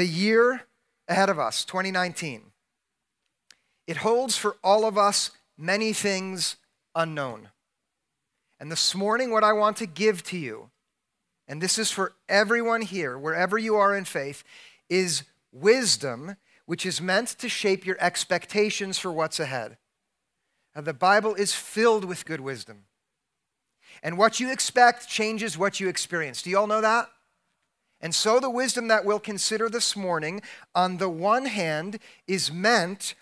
the year ahead of us, 2019, it holds for all of us many things unknown. And this morning, what I want to give to you, and this is for everyone here, wherever you are in faith, is wisdom, which is meant to shape your expectations for what's ahead. Now, the Bible is filled with good wisdom. And what you expect changes what you experience. Do you all know that? And so, the wisdom that we'll consider this morning, on the one hand, is meant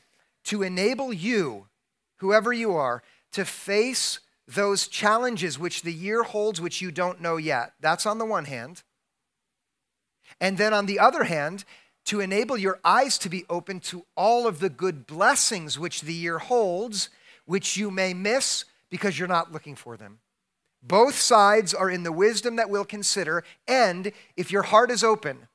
to enable you, whoever you are, to face those challenges which the year holds, which you don't know yet. That's on the one hand. And then on the other hand, to enable your eyes to be open to all of the good blessings which the year holds, which you may miss because you're not looking for them. Both sides are in the wisdom that we'll consider. And if your heart is open,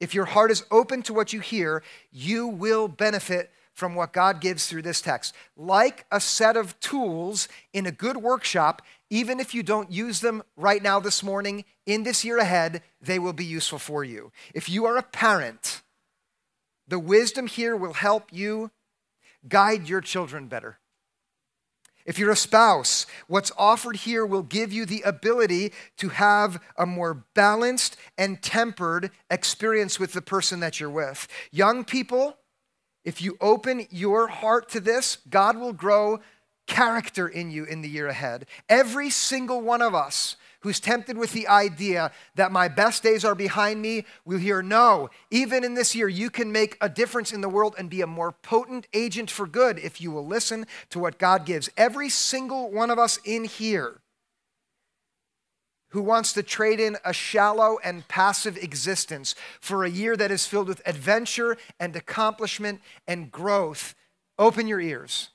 if your heart is open to what you hear, you will benefit from what God gives through this text. Like a set of tools in a good workshop, even if you don't use them right now this morning, in this year ahead, they will be useful for you. If you are a parent, the wisdom here will help you guide your children better. If you're a spouse, what's offered here will give you the ability to have a more balanced and tempered experience with the person that you're with. Young people, if you open your heart to this, God will grow character in you in the year ahead. Every single one of us who's tempted with the idea that my best days are behind me will hear no. Even in this year, you can make a difference in the world and be a more potent agent for good if you will listen to what God gives. Every single one of us in here who wants to trade in a shallow and passive existence for a year that is filled with adventure and accomplishment and growth, open your ears.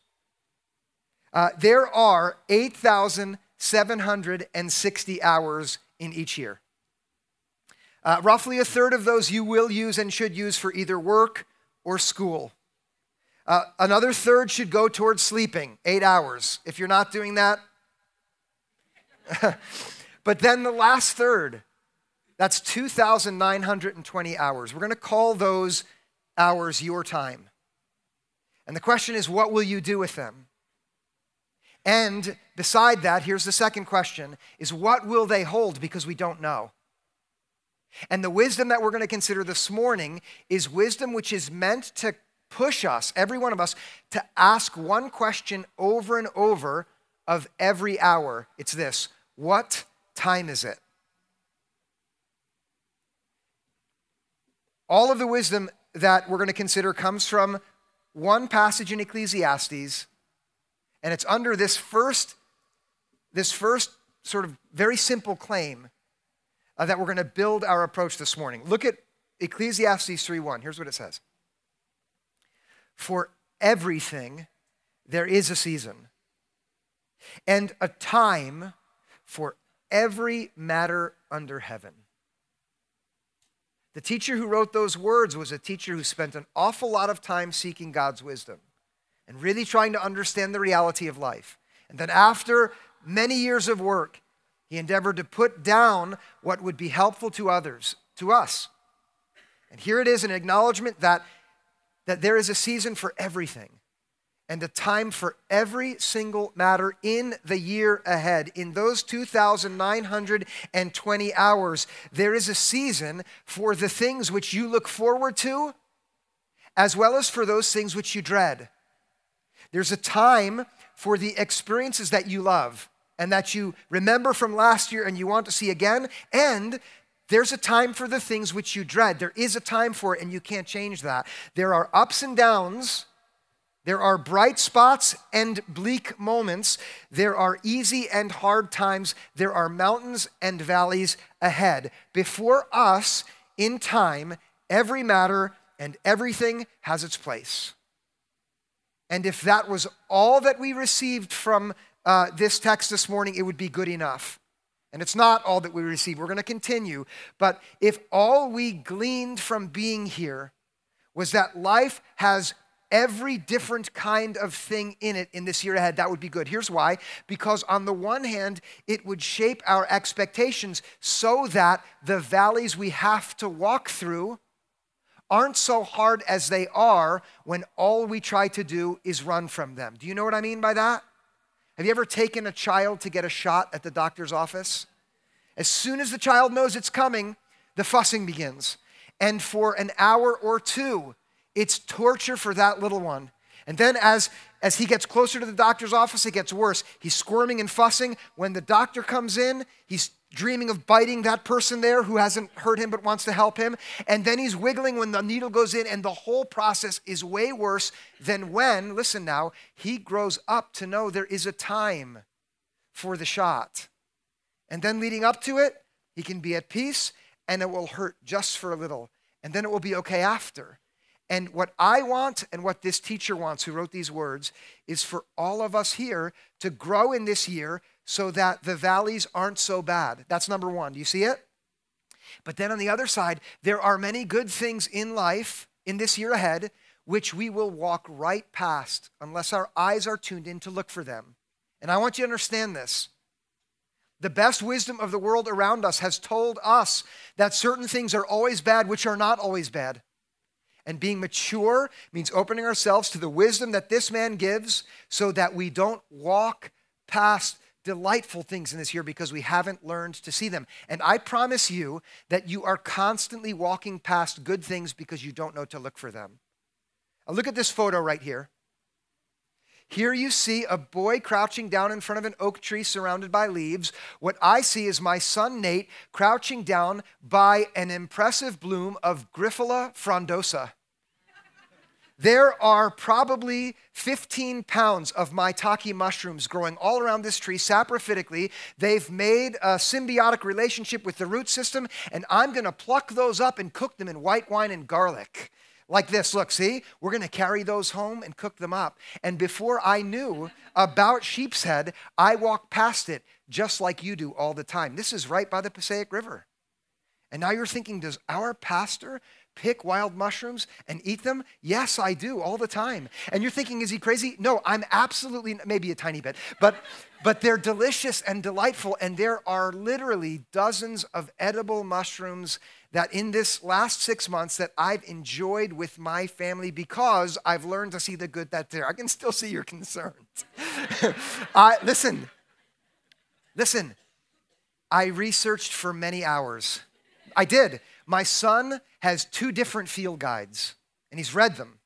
Uh, there are 8,000 760 hours in each year. Uh, roughly a third of those you will use and should use for either work or school. Uh, another third should go towards sleeping, eight hours. If you're not doing that, but then the last third, that's 2,920 hours. We're going to call those hours your time. And the question is, what will you do with them? And beside that, here's the second question is what will they hold because we don't know. And the wisdom that we're going to consider this morning is wisdom which is meant to push us, every one of us, to ask one question over and over of every hour. It's this What time is it? All of the wisdom that we're going to consider comes from one passage in Ecclesiastes and it's under this first, this first sort of very simple claim uh, that we're going to build our approach this morning. Look at Ecclesiastes 3:1. Here's what it says. For everything there is a season and a time for every matter under heaven. The teacher who wrote those words was a teacher who spent an awful lot of time seeking God's wisdom and really trying to understand the reality of life. And then, after many years of work, he endeavored to put down what would be helpful to others, to us. And here it is an acknowledgement that, that there is a season for everything and a time for every single matter in the year ahead. In those 2,920 hours, there is a season for the things which you look forward to, as well as for those things which you dread. There's a time for the experiences that you love and that you remember from last year and you want to see again. And there's a time for the things which you dread. There is a time for it, and you can't change that. There are ups and downs. There are bright spots and bleak moments. There are easy and hard times. There are mountains and valleys ahead. Before us, in time, every matter and everything has its place. And if that was all that we received from uh, this text this morning, it would be good enough. And it's not all that we receive. We're going to continue. But if all we gleaned from being here was that life has every different kind of thing in it in this year ahead, that would be good. Here's why because, on the one hand, it would shape our expectations so that the valleys we have to walk through aren't so hard as they are when all we try to do is run from them. Do you know what I mean by that? Have you ever taken a child to get a shot at the doctor's office? As soon as the child knows it's coming, the fussing begins. And for an hour or two, it's torture for that little one. And then as, as he gets closer to the doctor's office, it gets worse. He's squirming and fussing. When the doctor comes in, he's dreaming of biting that person there who hasn't hurt him but wants to help him. And then he's wiggling when the needle goes in, and the whole process is way worse than when, listen now, he grows up to know there is a time for the shot. And then leading up to it, he can be at peace and it will hurt just for a little. And then it will be okay after. And what I want and what this teacher wants, who wrote these words, is for all of us here to grow in this year so that the valleys aren't so bad. That's number one. Do you see it? But then on the other side, there are many good things in life in this year ahead which we will walk right past unless our eyes are tuned in to look for them. And I want you to understand this. The best wisdom of the world around us has told us that certain things are always bad, which are not always bad. And being mature means opening ourselves to the wisdom that this man gives so that we don't walk past delightful things in this year because we haven't learned to see them. And I promise you that you are constantly walking past good things because you don't know to look for them. Now look at this photo right here. Here you see a boy crouching down in front of an oak tree surrounded by leaves. What I see is my son Nate crouching down by an impressive bloom of Grifola frondosa. There are probably 15 pounds of maitake mushrooms growing all around this tree saprophytically. They've made a symbiotic relationship with the root system, and I'm going to pluck those up and cook them in white wine and garlic like this. Look, see, we're going to carry those home and cook them up. And before I knew about Sheep's Head, I walked past it just like you do all the time. This is right by the Passaic River. And now you're thinking, does our pastor pick wild mushrooms and eat them? Yes, I do all the time. And you're thinking, is he crazy? No, I'm absolutely, maybe a tiny bit, but, but they're delicious and delightful. And there are literally dozens of edible mushrooms that in this last six months that I've enjoyed with my family because I've learned to see the good that there. I can still see your concerns. I, listen, listen, I researched for many hours. I did. My son has two different field guides, and he's read them.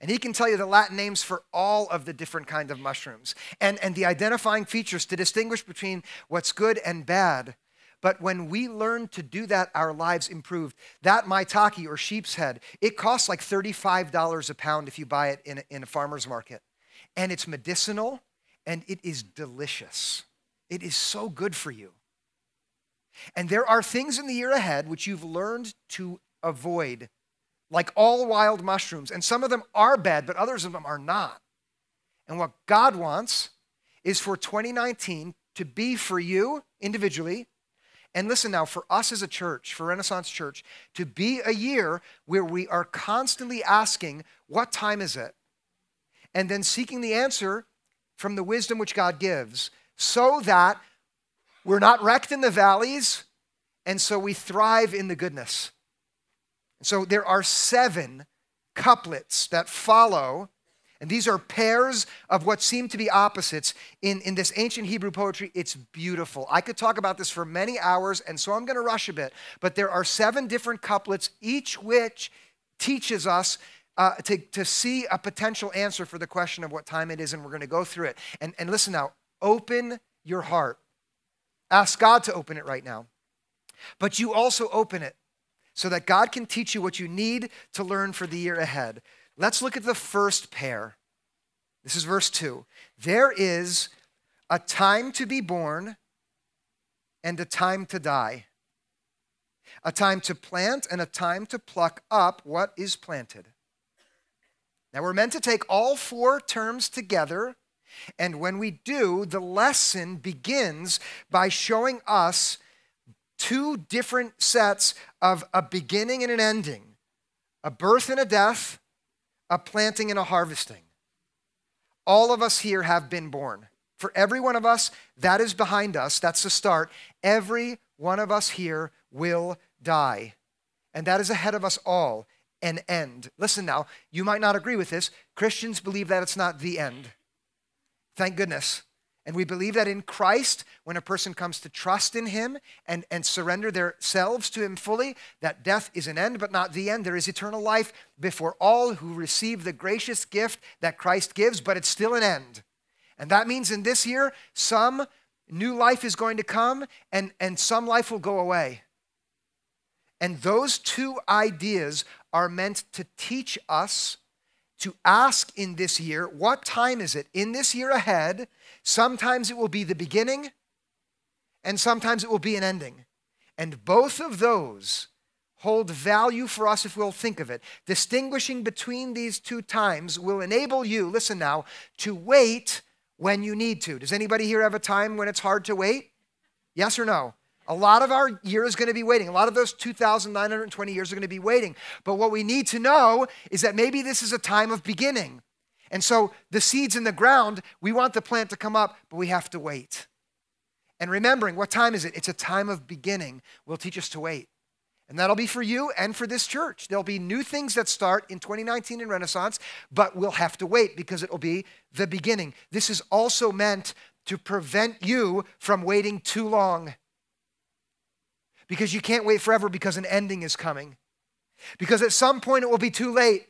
And he can tell you the Latin names for all of the different kinds of mushrooms and, and the identifying features to distinguish between what's good and bad. But when we learn to do that, our lives improve. That maitake or sheep's head, it costs like $35 a pound if you buy it in a, in a farmer's market. And it's medicinal and it is delicious. It is so good for you. And there are things in the year ahead which you've learned to avoid, like all wild mushrooms. And some of them are bad, but others of them are not. And what God wants is for 2019 to be for you individually and listen now, for us as a church, for Renaissance Church, to be a year where we are constantly asking, What time is it? And then seeking the answer from the wisdom which God gives, so that we're not wrecked in the valleys, and so we thrive in the goodness. So there are seven couplets that follow and these are pairs of what seem to be opposites in, in this ancient Hebrew poetry. It's beautiful. I could talk about this for many hours, and so I'm going to rush a bit. But there are seven different couplets, each which teaches us uh, to, to see a potential answer for the question of what time it is, and we're going to go through it. And, and listen now, open your heart. Ask God to open it right now. But you also open it so that God can teach you what you need to learn for the year ahead. Let's look at the first pair. This is verse 2. There is a time to be born and a time to die, a time to plant and a time to pluck up what is planted. Now, we're meant to take all four terms together, and when we do, the lesson begins by showing us two different sets of a beginning and an ending a birth and a death, a planting and a harvesting. All of us here have been born. For every one of us, that is behind us. That's the start. Every one of us here will die. And that is ahead of us all. an end. Listen now, you might not agree with this. Christians believe that it's not the end. Thank goodness. And we believe that in Christ, when a person comes to trust in Him and, and surrender themselves to Him fully, that death is an end, but not the end. There is eternal life before all who receive the gracious gift that Christ gives, but it's still an end. And that means in this year, some new life is going to come and, and some life will go away. And those two ideas are meant to teach us to ask in this year, what time is it? In this year ahead, sometimes it will be the beginning and sometimes it will be an ending. And both of those hold value for us if we'll think of it. Distinguishing between these two times will enable you, listen now, to wait when you need to. Does anybody here have a time when it's hard to wait? Yes or no? A lot of our year is going to be waiting. A lot of those 2,920 years are going to be waiting. But what we need to know is that maybe this is a time of beginning. And so the seeds in the ground, we want the plant to come up, but we have to wait. And remembering, what time is it? It's a time of beginning. Will teach us to wait. And that'll be for you and for this church. There'll be new things that start in 2019 in Renaissance, but we'll have to wait because it'll be the beginning. This is also meant to prevent you from waiting too long because you can't wait forever because an ending is coming. Because at some point it will be too late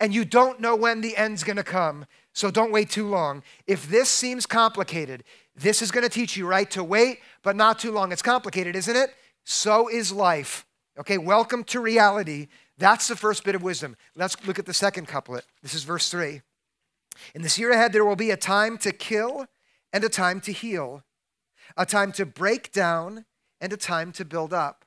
and you don't know when the end's to come. So don't wait too long. If this seems complicated, this is to teach you, right, to wait, but not too long. It's complicated, isn't it? So is life. Okay, welcome to reality. That's the first bit of wisdom. Let's look at the second couplet. This is verse 3. In this year ahead, there will be a time to kill and a time to heal, a time to break down and a time to build up.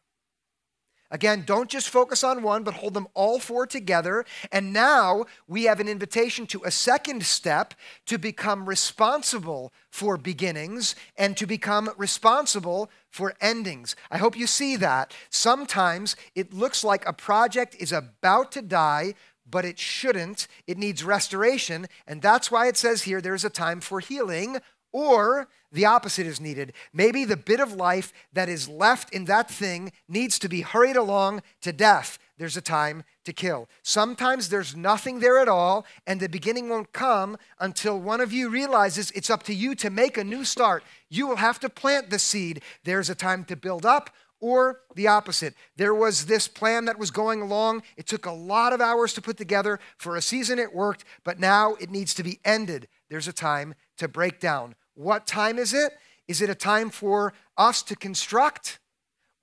Again, don't just focus on one, but hold them all four together. And now we have an invitation to a second step to become responsible for beginnings and to become responsible for endings. I hope you see that. Sometimes it looks like a project is about to die, but it shouldn't. It needs restoration. And that's why it says here there's a time for healing or the opposite is needed. Maybe the bit of life that is left in that thing needs to be hurried along to death. There's a time to kill. Sometimes there's nothing there at all, and the beginning won't come until one of you realizes it's up to you to make a new start. You will have to plant the seed. There's a time to build up, or the opposite. There was this plan that was going along. It took a lot of hours to put together. For a season, it worked, but now it needs to be ended. There's a time to break down. What time is it? Is it a time for us to construct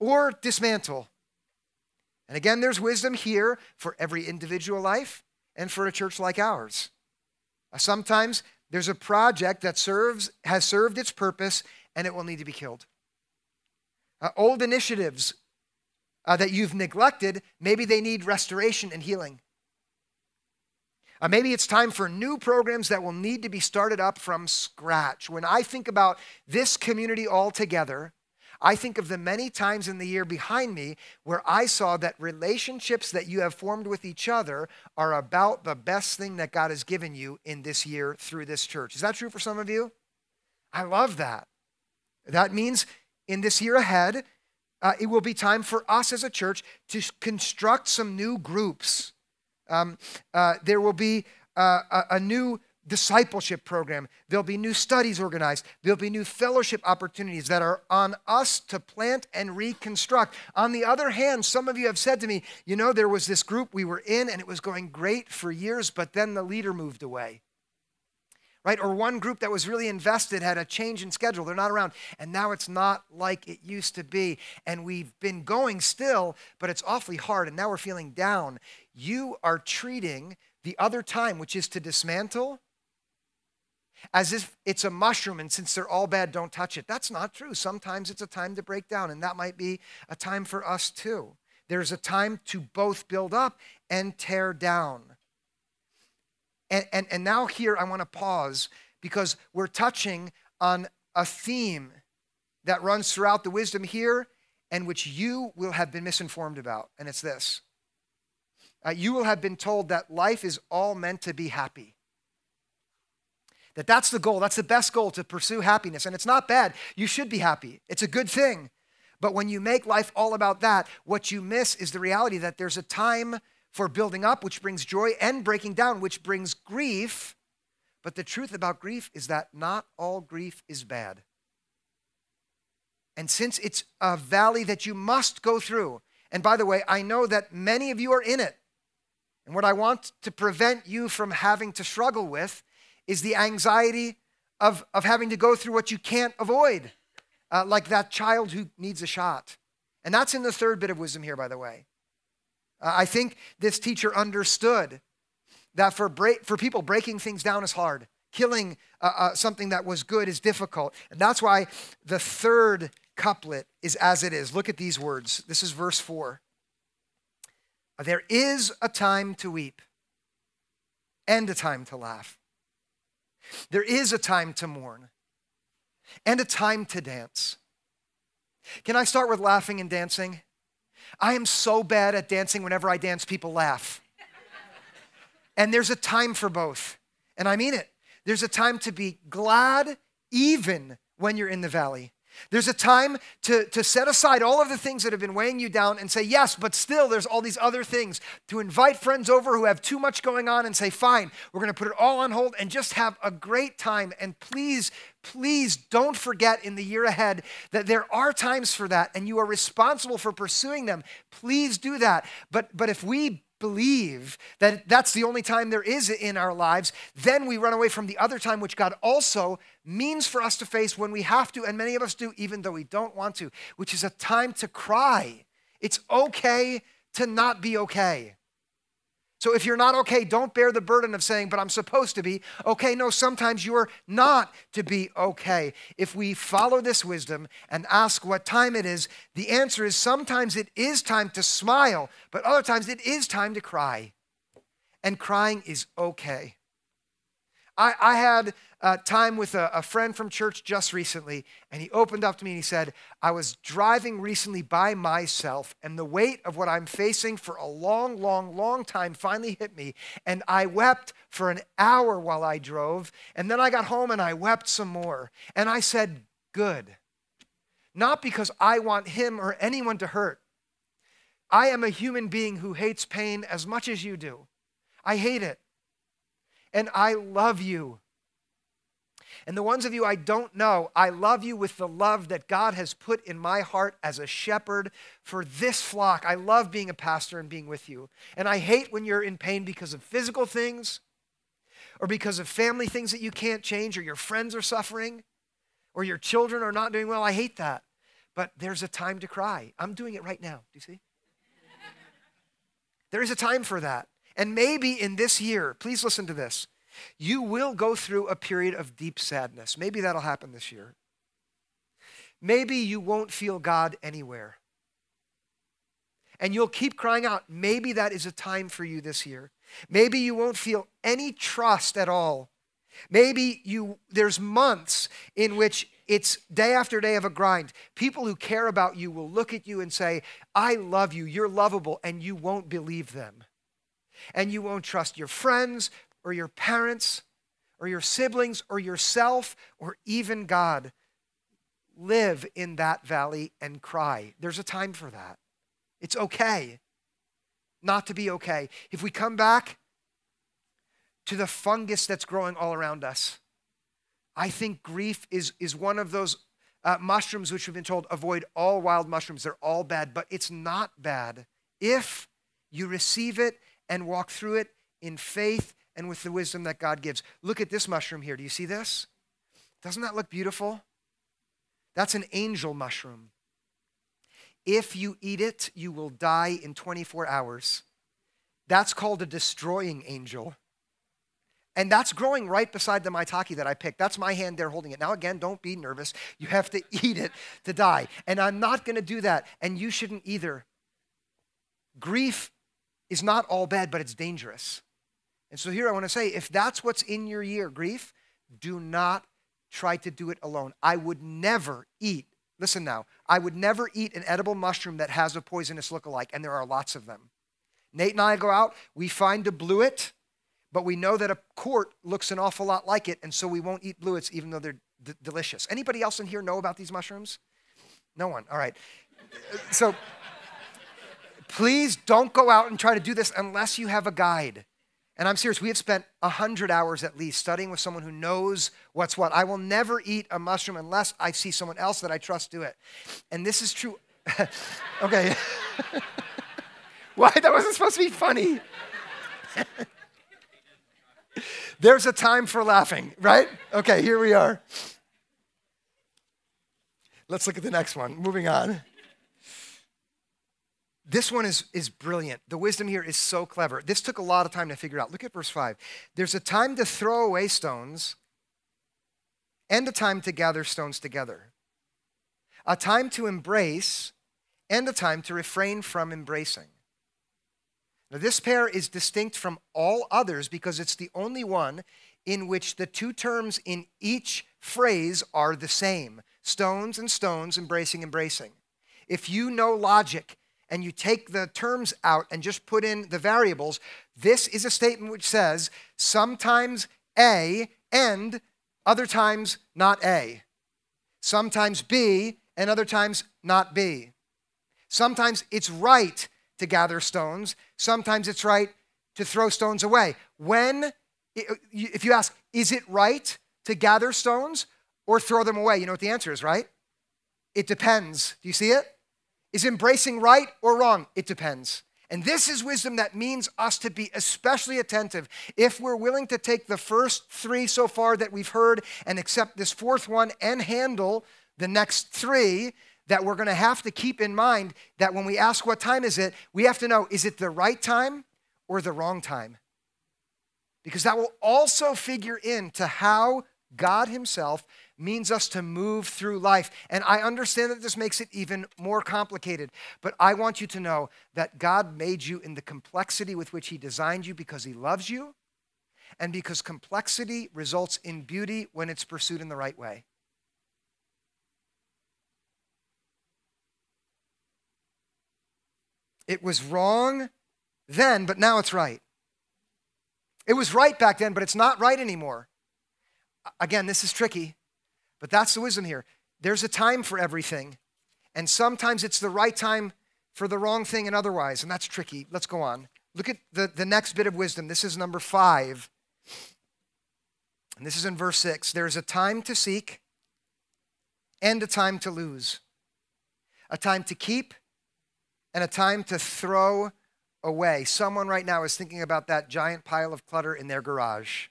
or dismantle? And again, there's wisdom here for every individual life and for a church like ours. Uh, sometimes there's a project that serves, has served its purpose and it will need to be killed. Uh, old initiatives uh, that you've neglected, maybe they need restoration and healing. Uh, maybe it's time for new programs that will need to be started up from scratch. When I think about this community altogether, I think of the many times in the year behind me where I saw that relationships that you have formed with each other are about the best thing that God has given you in this year through this church. Is that true for some of you? I love that. That means in this year ahead, uh, it will be time for us as a church to construct some new groups um, uh, there will be uh, a, a new discipleship program. There'll be new studies organized. There'll be new fellowship opportunities that are on us to plant and reconstruct. On the other hand, some of you have said to me, you know, there was this group we were in and it was going great for years, but then the leader moved away. Right? Or one group that was really invested had a change in schedule. They're not around. And now it's not like it used to be. And we've been going still, but it's awfully hard. And now we're feeling down you are treating the other time, which is to dismantle, as if it's a mushroom and since they're all bad, don't touch it. That's not true. Sometimes it's a time to break down, and that might be a time for us too. There's a time to both build up and tear down. And, and, and now, here, I want to pause because we're touching on a theme that runs throughout the wisdom here and which you will have been misinformed about. And it's this uh, you will have been told that life is all meant to be happy. That that's the goal. That's the best goal to pursue happiness. And it's not bad. You should be happy. It's a good thing. But when you make life all about that, what you miss is the reality that there's a time for building up, which brings joy, and breaking down, which brings grief. But the truth about grief is that not all grief is bad. And since it's a valley that you must go through, and by the way, I know that many of you are in it. And what I want to prevent you from having to struggle with is the anxiety of, of having to go through what you can't avoid, uh, like that child who needs a shot. And that's in the third bit of wisdom here, by the way. I think this teacher understood that for, break, for people, breaking things down is hard. Killing uh, uh, something that was good is difficult. And that's why the third couplet is as it is. Look at these words. This is verse 4. There is a time to weep and a time to laugh. There is a time to mourn and a time to dance. Can I start with laughing and dancing? I am so bad at dancing. Whenever I dance, people laugh. and there's a time for both. And I mean it. There's a time to be glad even when you're in the valley. There's a time to, to set aside all of the things that have been weighing you down and say, yes, but still there's all these other things. To invite friends over who have too much going on and say, fine, we're going to put it all on hold and just have a great time. And please, please don't forget in the year ahead that there are times for that and you are responsible for pursuing them. Please do that. But, but if we believe that that's the only time there is in our lives, then we run away from the other time, which God also means for us to face when we have to, and many of us do, even though we don't want to, which is a time to cry. It's okay to not be okay. So if you're not okay, don't bear the burden of saying, but I'm supposed to be. Okay, no, sometimes you're not to be okay. If we follow this wisdom and ask what time it is, the answer is sometimes it is time to smile, but other times it is time to cry. And crying is okay. I, I had uh, time with a, a friend from church just recently, and he opened up to me and he said, I was driving recently by myself, and the weight of what I'm facing for a long, long, long time finally hit me. And I wept for an hour while I drove, and then I got home and I wept some more. And I said, Good. Not because I want him or anyone to hurt. I am a human being who hates pain as much as you do. I hate it. And I love you. And the ones of you I don't know, I love you with the love that God has put in my heart as a shepherd for this flock. I love being a pastor and being with you. And I hate when you're in pain because of physical things or because of family things that you can't change or your friends are suffering or your children are not doing well. I hate that. But there's a time to cry. I'm doing it right now. Do you see? there is a time for that. And maybe in this year, please listen to this you will go through a period of deep sadness. Maybe that'll happen this year. Maybe you won't feel God anywhere. And you'll keep crying out. Maybe that is a time for you this year. Maybe you won't feel any trust at all. Maybe you there's months in which it's day after day of a grind. People who care about you will look at you and say, "I love you. You're lovable," and you won't believe them. And you won't trust your friends or your parents or your siblings or yourself or even God. Live in that valley and cry. There's a time for that. It's okay not to be okay. If we come back to the fungus that's growing all around us, I think grief is, is one of those uh, mushrooms which we've been told avoid all wild mushrooms. They're all bad, but it's not bad if you receive it and walk through it in faith and with the wisdom that God gives. Look at this mushroom here. Do you see this? Doesn't that look beautiful? That's an angel mushroom. If you eat it, you will die in 24 hours. That's called a destroying angel. And that's growing right beside the maitake that I picked. That's my hand there holding it. Now, again, don't be nervous. You have to eat it to die. And I'm not going to do that. And you shouldn't either. Grief is not all bad, but it's dangerous. And so here I want to say if that's what's in your year, grief, do not try to do it alone. I would never eat, listen now, I would never eat an edible mushroom that has a poisonous look-alike, and there are lots of them. Nate and I go out, we find a blewit, but we know that a quart looks an awful lot like it, and so we won't eat blewits even though they're d- delicious. Anybody else in here know about these mushrooms? No one. All right. So Please don't go out and try to do this unless you have a guide. And I'm serious, we have spent 100 hours at least studying with someone who knows what's what. I will never eat a mushroom unless I see someone else that I trust do it. And this is true. okay. Why? That wasn't supposed to be funny. There's a time for laughing, right? Okay, here we are. Let's look at the next one. Moving on. This one is, is brilliant. The wisdom here is so clever. This took a lot of time to figure out. Look at verse 5. There's a time to throw away stones and a time to gather stones together, a time to embrace and a time to refrain from embracing. Now, this pair is distinct from all others because it's the only one in which the two terms in each phrase are the same stones and stones, embracing, embracing. If you know logic, and you take the terms out and just put in the variables, this is a statement which says sometimes A and other times not A. Sometimes B and other times not B. Sometimes it's right to gather stones, sometimes it's right to throw stones away. When, uh, if you ask, is it right to gather stones or throw them away? You know what the answer is, right? It depends. Do you see it? Is embracing right or wrong? It depends. And this is wisdom that means us to be especially attentive. If we're willing to take the first three so far that we've heard and accept this fourth one and handle the next three, that we're going to have to keep in mind that when we ask what time is it, we have to know is it the right time or the wrong time? Because that will also figure into how God Himself means us to move through life. And I understand that this makes it even more complicated, but I want you to know that God made you in the complexity with which He designed you because He loves you and because complexity results in beauty when it's pursued in the right way. It was wrong then, but now it's right. It was right back then, but it's not right anymore. Again, this is tricky. But that's the wisdom here. There's a time for everything, and sometimes it's the right time for the wrong thing and otherwise, and that's tricky. Let's go on. Look at the, the next bit of wisdom. This is number five. And this is in verse six. There is a time to seek and a time to lose, a time to keep and a time to throw away. Someone right now is thinking about that giant pile of clutter in their garage.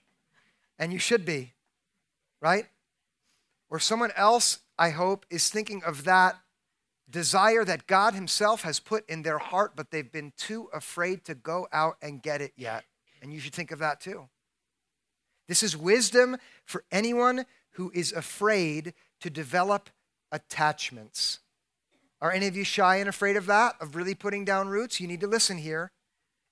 And you should be, right? Or someone else, I hope, is thinking of that desire that God Himself has put in their heart, but they've been too afraid to go out and get it yet. And you should think of that too. This is wisdom for anyone who is afraid to develop attachments. Are any of you shy and afraid of that, of really putting down roots? You need to listen here.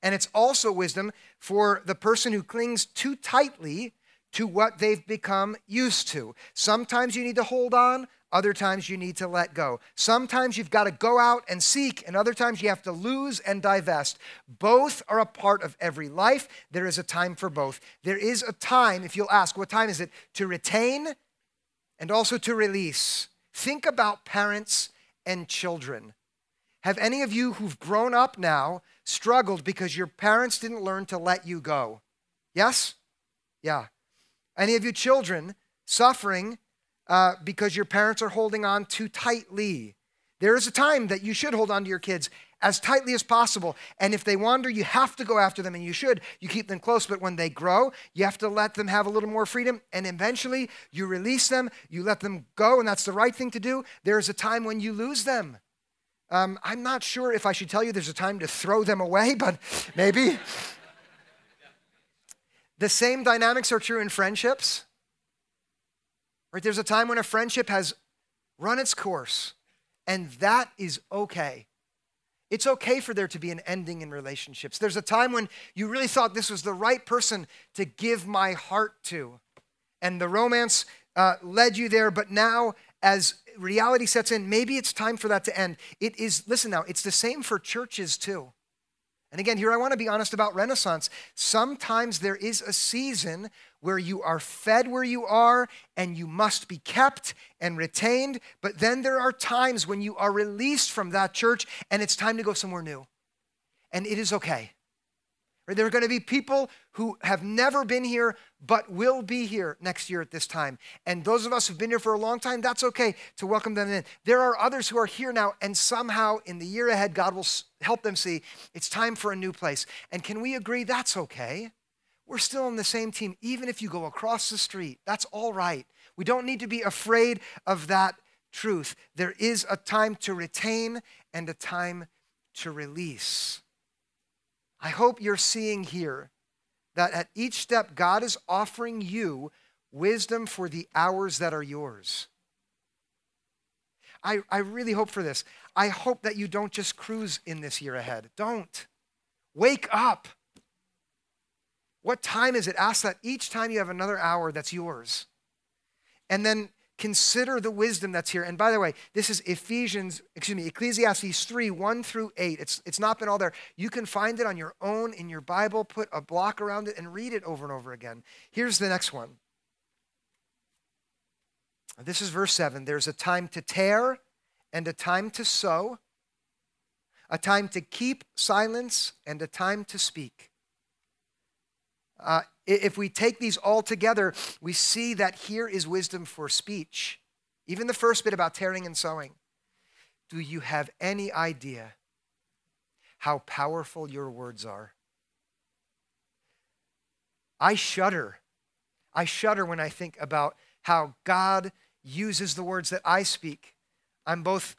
And it's also wisdom for the person who clings too tightly to what they've become used to. Sometimes you need to hold on, other times you need to let go. Sometimes you've got to go out and seek, and other times you have to lose and divest. Both are a part of every life. There is a time for both. There is a time, if you'll ask, what time is it? To retain and also to release. Think about parents and children. Have any of you who've grown up now struggled because your parents didn't learn to let you go? Yes? Yeah. Any of you children suffering uh, because your parents are holding on too tightly? There is a time that you should hold on to your kids as tightly as possible. And if they wander, you have to go after them, and you should. You keep them close, but when they grow, you have to let them have a little more freedom. And eventually, you release them, you let them go, and that's the right thing to do. There is a time when you lose them. Um, I'm not sure if I should tell you there's a time to throw them away, but maybe. The same dynamics are true in friendships. Right? There's a time when a friendship has run its course, and that is okay. It's okay for there to be an ending in relationships. There's a time when you really thought this was the right person to give my heart to, and the romance uh, led you there, but now as reality sets in, maybe it's time for that to end. It is, listen now, it's the same for churches too. And again, here I want to be honest about Renaissance. Sometimes there is a season where you are fed where you are and you must be kept and retained. But then there are times when you are released from that church and it's time to go somewhere new. And it is okay. There are going to be people who have never been here but will be here next year at this time. And those of us who've been here for a long time, that's okay to welcome them in. There are others who are here now, and somehow in the year ahead, God will help them see it's time for a new place. And can we agree that's okay? We're still on the same team, even if you go across the street. That's all right. We don't need to be afraid of that truth. There is a time to retain and a time to release. I hope you're seeing here that at each step, God is offering you wisdom for the hours that are yours. I, I really hope for this. I hope that you don't just cruise in this year ahead. Don't. Wake up. What time is it? Ask that each time you have another hour that's yours. And then Consider the wisdom that's here. And by the way, this is Ephesians, excuse me, Ecclesiastes 3, 1 through 8. It's, it's not been all there. You can find it on your own in your Bible, put a block around it, and read it over and over again. Here's the next one. This is verse 7. There's a time to tear and a time to sow, a time to keep silence and a time to speak. Uh, if we take these all together, we see that here is wisdom for speech. Even the first bit about tearing and sowing. Do you have any idea how powerful your words are? I shudder. I shudder when I think about how God uses the words that I speak. I'm both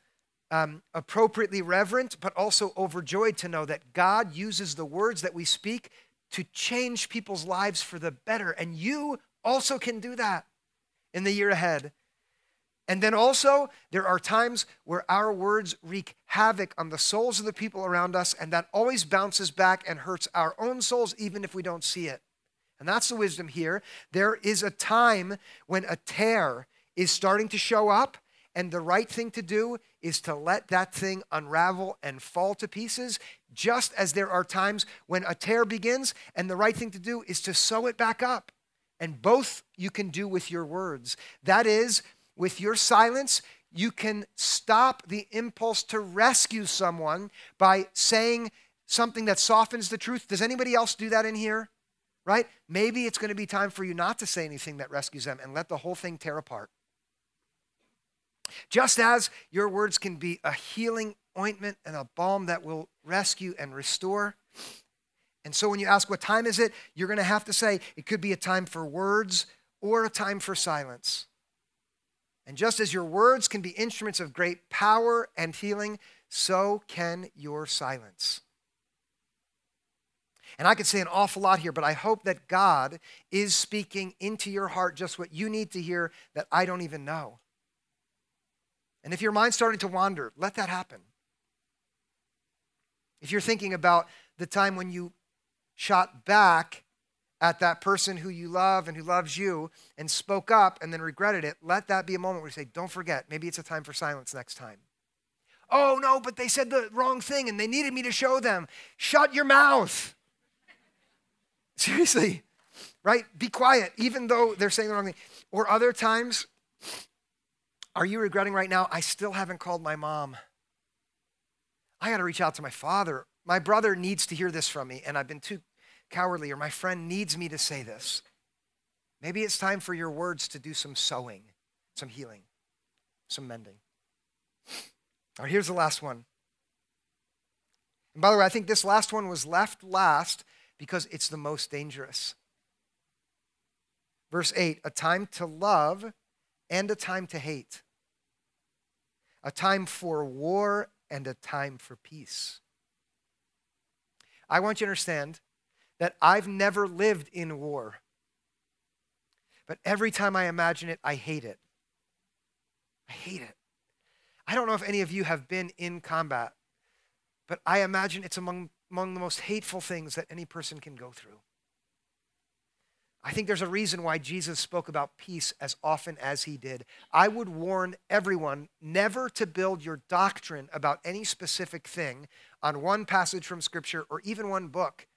um, appropriately reverent, but also overjoyed to know that God uses the words that we speak to change people's lives for the better. And you also can do that in the year ahead. And then also, there are times where our words wreak havoc on the souls of the people around us, and that always bounces back and hurts our own souls, even if we don't see it. And that's the wisdom here. There is a time when a tear is starting to show up, and the right thing to do is to let that thing unravel and fall to pieces, just as there are times when a tear begins, and the right thing to do is to sew it back up. And both you can do with your words. That is, with your silence, you can stop the impulse to rescue someone by saying something that softens the truth. Does anybody else do that in here? Right? Maybe it's going to be time for you not to say anything that rescues them and let the whole thing tear apart. Just as your words can be a healing ointment and a balm that will rescue and restore. And so when you ask what time is it, you're going to have to say it could be a time for words or a time for silence. And just as your words can be instruments of great power and healing, so can your silence. And I could say an awful lot here, but I hope that God is speaking into your heart just what you need to hear that I don't even know. And if your mind's starting to wander, let that happen. If you're thinking about the time when you shot back at that person who you love and who loves you and spoke up and then regretted it, let that be a moment where you say, Don't forget, maybe it's a time for silence next time. Oh, no, but they said the wrong thing and they needed me to show them. Shut your mouth. Seriously, right? Be quiet, even though they're saying the wrong thing. Or other times, are you regretting right now? I still haven't called my mom. I got to reach out to my father. My brother needs to hear this from me, and I've been too cowardly, or my friend needs me to say this. Maybe it's time for your words to do some sewing, some healing, some mending. All right, here's the last one. And by the way, I think this last one was left last because it's the most dangerous. Verse 8 a time to love and a time to hate a time for war and a time for peace. I want you to understand that I've never lived in war. But every time I imagine it, I hate it. I hate it. I don't know if any of you have been in combat, but I imagine it's among, among the most hateful things that any person can go through. I think there's a reason why Jesus spoke about peace as often as he did. I would warn everyone never to build your doctrine about any specific thing on one passage from Scripture or even one book.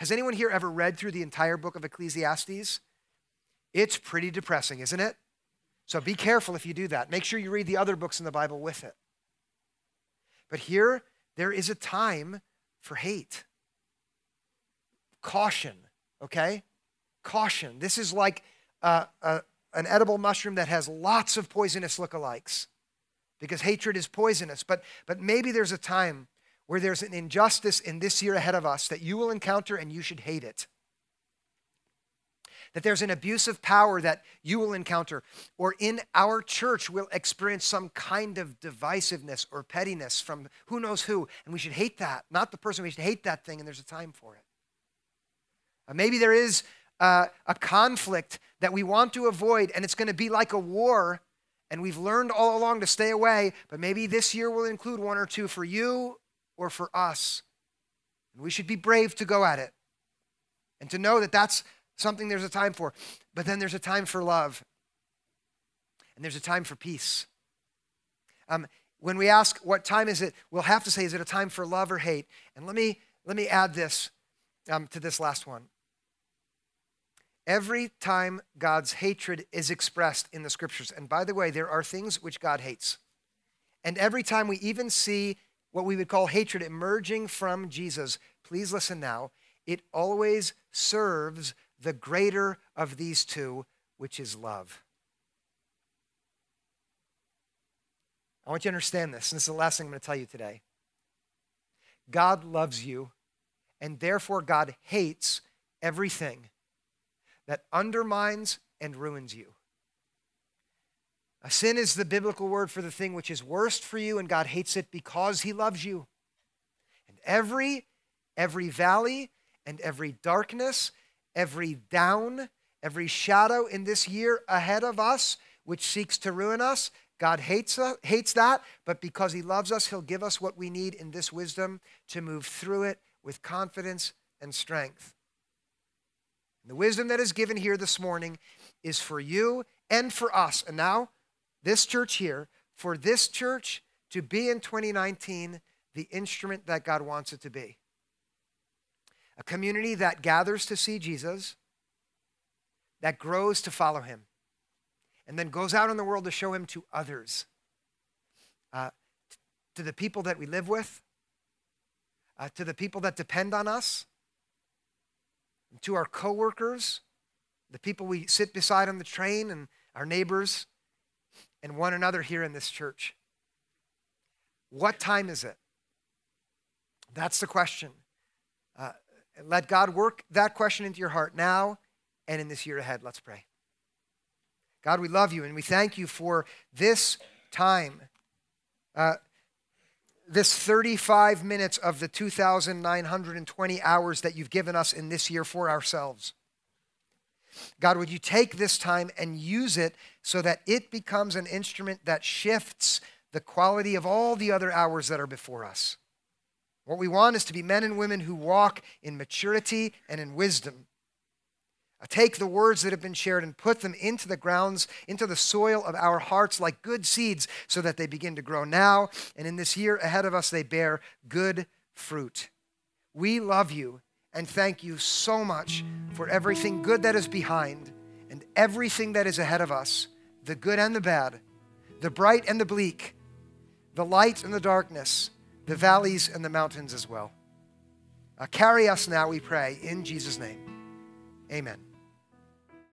Has anyone here ever read through the entire book of Ecclesiastes? It's pretty depressing, isn't it? So be careful if you do that. Make sure you read the other books in the Bible with it. But here, there is a time for hate. caution, okay? Caution. This is like uh, a, an edible mushroom that has lots of poisonous lookalikes because hatred is poisonous. But, but maybe there's a time where there's an injustice in this year ahead of us that you will encounter and you should hate it. That there's an abuse of power that you will encounter, or in our church we'll experience some kind of divisiveness or pettiness from who knows who, and we should hate that. Not the person, we should hate that thing, and there's a time for it. Uh, maybe there is uh, a conflict that we want to avoid, and it's going to be like a war, and we've learned all along to stay away, but maybe this year will include one or two for you or for us. And we should be brave to go at it and to know that that's something there's a time for. But then there's a time for love, and there's a time for peace. Um, when we ask what time is it, we'll have to say, is it a time for love or hate? And let me, let me add this um, to this last one. Every time God's hatred is expressed in the scriptures, and by the way, there are things which God hates. And every time we even see what we would call hatred emerging from Jesus, please listen now, it always serves the greater of these two, which is love. I want you to understand this, and this is the last thing I'm going to tell you today. God loves you, and therefore God hates everything that undermines and ruins you. A sin is the biblical word for the thing which is worst for you, and God hates it because He loves you. And every, every valley and every darkness, every down, every shadow in this year ahead of us, which seeks to ruin us, God hates, uh, hates that, but because He loves us, He'll give us what we need in this wisdom to move through it with confidence and strength. The wisdom that is given here this morning is for you and for us. And now, this church here, for this church to be in 2019 the instrument that God wants it to be. A community that gathers to see Jesus, that grows to follow him, and then goes out in the world to show him to others, uh, to the people that we live with, uh, to the people that depend on us, to our coworkers, the people we sit beside on the train, and our neighbors, and one another here in this church. What time is it? That's the question. Uh, let God work that question into your heart now and in this year ahead. Let's pray. God, we love you and we thank you for this time. Uh, this 35 minutes of the 2,920 hours that you've given us in this year for ourselves. God, would you take this time and use it so that it becomes an instrument that shifts the quality of all the other hours that are before us? What we want is to be men and women who walk in maturity and in wisdom Take the words that have been shared and put them into the grounds, into the soil of our hearts like good seeds so that they begin to grow now. And in this year ahead of us, they bear good fruit. We love you and thank you so much for everything good that is behind and everything that is ahead of us the good and the bad, the bright and the bleak, the light and the darkness, the valleys and the mountains as well. Uh, carry us now, we pray, in Jesus' name. Amen.